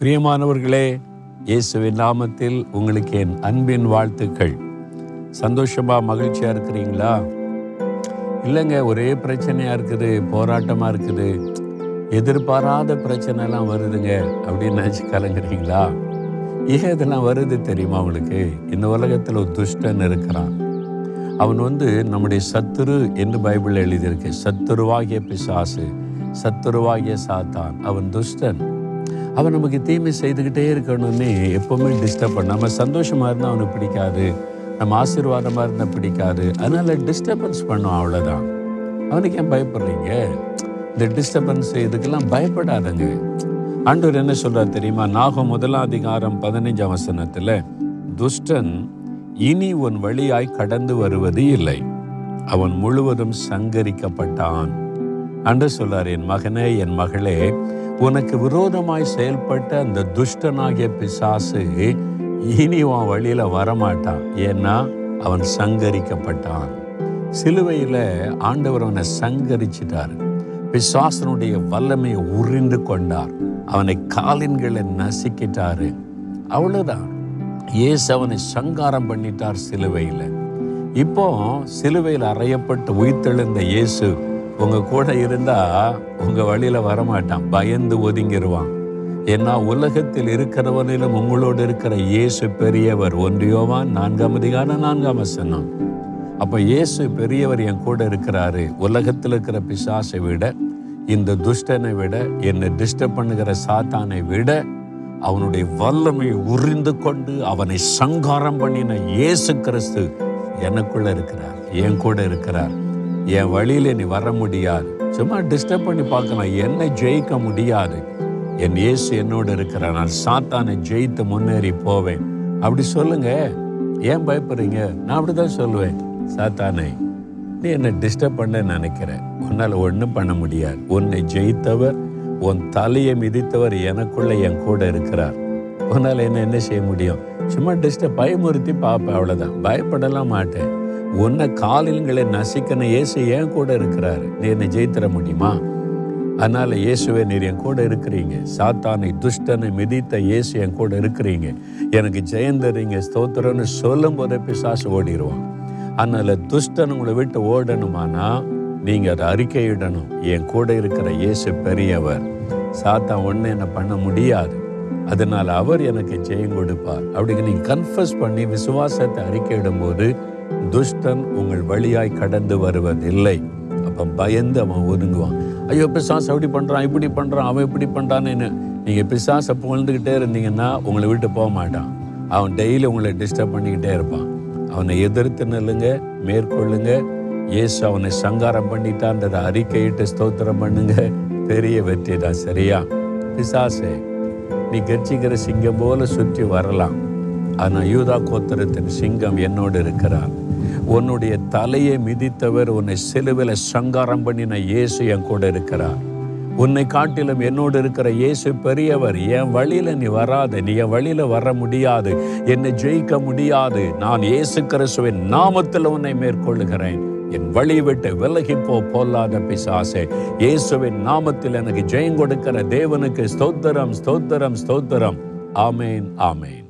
பிரியமானவர்களே இயேசுவின் நாமத்தில் உங்களுக்கு என் அன்பின் வாழ்த்துக்கள். சந்தோஷமா மகிழ்ச்சியா இருக்கிறீங்களா? இல்லைங்க ஒரே பிரச்சனையா இருக்குது போராட்டமா இருக்குது. எதிர்பாராத பிரச்சனைலாம் வருதுங்க அப்படின்னு நினச்சி கலங்குறீங்களா? ஏன் இதெல்லாம் வருது தெரியுமா உங்களுக்கு? இந்த உலகத்தில் ஒரு துஷ்டன் இருக்கிறான். அவன் வந்து நம்முடைய சத்துரு என்று பைபிள் எழுதியிருக்கு. சத்துருவாகிய பிசாசு சத்துருவாகிய சாத்தான் அவன் துஷ்டன். அவன் நமக்கு தீமை செய்துக்கிட்டே இருக்கணும்னு எப்பவுமே டிஸ்டர்ப் பண்ண நம்ம சந்தோஷமா இருந்தால் அவனுக்கு பிடிக்காது. நம்ம ஆசீர்வாதமாக இருந்தால் பிடிக்காது. அதனால டிஸ்டர்பன்ஸ் பண்ணும் அவ்வளோதான் அவனுக்கு ஏன் பயப்படுறீங்க? இந்த டிஸ்டர்பன்ஸ் இதுக்கெல்லாம் பயப்படாதங்க. ஆண்டவர் என்ன சொல்றார் தெரியுமா? நாகம் முதலாம் அதிகாரம் பதினைஞ்சாம் வசனத்தில் துஷ்டன் இனி உன் வழியாய் கடந்து வருவது இல்லை. அவன் முழுவதும் சங்கரிக்கப்பட்டான். அன்று சொல்லார் என் மகனே என் மகளே உனக்கு விரோதமாய் செயல்பட்ட அந்த துஷ்டனாகிய பிசாசு இனி உன் வழியில வரமாட்டான். ஏன்னா அவன் சங்கரிக்கப்பட்டான். சிலுவையில் ஆண்டவர் அவனை சங்கரிச்சிட்டார். பிசாசனுடைய வல்லமையை உறிந்து கொண்டார். அவனை காலின்களை நசுக்கிட்டாரு. அவ்வளோதான் இயேசு அவனை சங்காரம் பண்ணிட்டார் சிலுவையில். இப்போ சிலுவையில் அறையப்பட்டு உயிர்த்தெழுந்த இயேசு உங்க கூட இருந்தா உங்க வழியில வரமாட்டான். பயந்து ஒதுங்கிடுவான் ஏன்னா உலகத்தில் இருக்கிறவனிலும் உங்களோடு இருக்கிற இயேசு பெரியவர் ஒன்றியோவான் நான்காம் அதிகாரம் நான்காம் வசனம். அப்ப இயேசு பெரியவர் என் கூட இருக்கிறாரு. உலகத்தில் இருக்கிற பிசாசை விட இந்த துஷ்டனை விட என்னை டிஸ்டர்ப் பண்ணுகிற சாத்தானை விட அவனுடைய வல்லமையை உறிந்து கொண்டு அவனை சங்காரம் பண்ணின இயேசு கிறிஸ்து எனக்குள்ள இருக்கிறார் என் கூட இருக்கிறார். என் வழியில நீ வர முடியாது. சும்மா டிஸ்டர்ப் பண்ணி பார்க்கலாம் என்னை ஜெயிக்க முடியாது. என் இயேசு என்னோடு இருக்கிறார். நான் சாத்தானை ஜெயித்து முன்னேறி போவேன். அப்படி சொல்லுங்க. ஏன் பயப்படுறீங்க? நான் அப்படிதான் சொல்லுவேன். சாத்தானை நீ என்னை டிஸ்டர்ப் பண்ண நினைக்கிறேன். உன்னால் ஒன்றும் பண்ண முடியாது. உன்னை ஜெயித்தவர் உன் தலையை மிதித்தவர் எனக்குள்ள என் கூட இருக்கிறார். உன்னால் என்ன என்ன செய்ய முடியும்? சும்மா டிஸ்டர்ப் பயமுறுத்தி பார்ப்பேன். அவ்வளோதான் பயப்படலாம் மாட்டேன். உன்னை காலில்களை நசிக்கணும் இயேசு ஏன் கூட இருக்கிறாரு. நீ என்னை ஜெயித்தர முடியுமா? அதனால இயேசுவே நீர் என் கூட இருக்கிறீங்க. சாத்தானை துஷ்டனை மிதித்த இயேசு என் கூட இருக்கிறீங்க. எனக்கு ஜெயந்தரீங்க ஸ்தோத்திரம்னு சொல்லும் போதே பிசாசு ஓடிடுவான் அதனால துஷ்டன் உங்களை விட்டு ஓடணுமானா நீங்க அதை அறிக்கையிடணும். என் கூட இருக்கிற இயேசு பெரியவர். சாத்தான் ஒன்று என்ன பண்ண முடியாது. அதனால் அவர் எனக்கு ஜெயம் கொடுப்பார். அப்படிங்க நீங்கள் கன்ஃபஸ் பண்ணி விசுவாசத்தை அறிக்கையிடும் போது துஷ்டன் உங்கள் வழியாய் கடந்து வருவதில்லை. அப்போ பயந்து அவன் ஒதுங்குவான். ஐயோ பிசாஸ் அப்படி பண்ணுறான் இப்படி பண்ணுறான் அவன் இப்படி பண்ணுறான்னு நீங்கள் பிசாசை புகழ்ந்துக்கிட்டே இருந்தீங்கன்னா உங்களை விட்டு போக மாட்டான். அவன் டெய்லி உங்களை டிஸ்டர்ப் பண்ணிக்கிட்டே இருப்பான். அவனை எதிர்த்து நில்லுங்க மேற்கொள்ளுங்க. இயேசு அவனை சங்காரம் பண்ணிட்டான்றதை அறிக்கையிட்டு ஸ்தோத்திரம் பண்ணுங்க. பெரிய வெற்றி தான் சரியா? பிசாசே நீ கர்ச்சிக்கிற சிங்கம் போல சுற்றி வரலாம். ஆனால் யூதா கோத்திரத்தின் சிங்கம் என்னோடு இருக்கிறார் உன்னுடைய தலையை மிதித்தவர் உன்னை செலுவில் சங்காரம் பண்ணின இயேசு என் கூட இருக்கிறார். உன்னை காட்டிலும் என்னோடு இருக்கிற இயேசு பெரியவர் என் வழியில நீ வராத நீ என் வழியில வர முடியாது என்னை ஜெயிக்க முடியாது. நான் இயேசு கிறிஸ்துவின் நாமத்தில் உன்னை மேற்கொள்ளுகிறேன். என் வழி விட்டு விலகி போ போல்லாத பிசாசே. இயேசுவின் நாமத்தில் எனக்கு ஜெயம் கொடுக்கிற தேவனுக்கு ஸ்தோத்திரம் ஸ்தோத்திரம் ஸ்தோத்திரம். ஆமேன் ஆமேன்.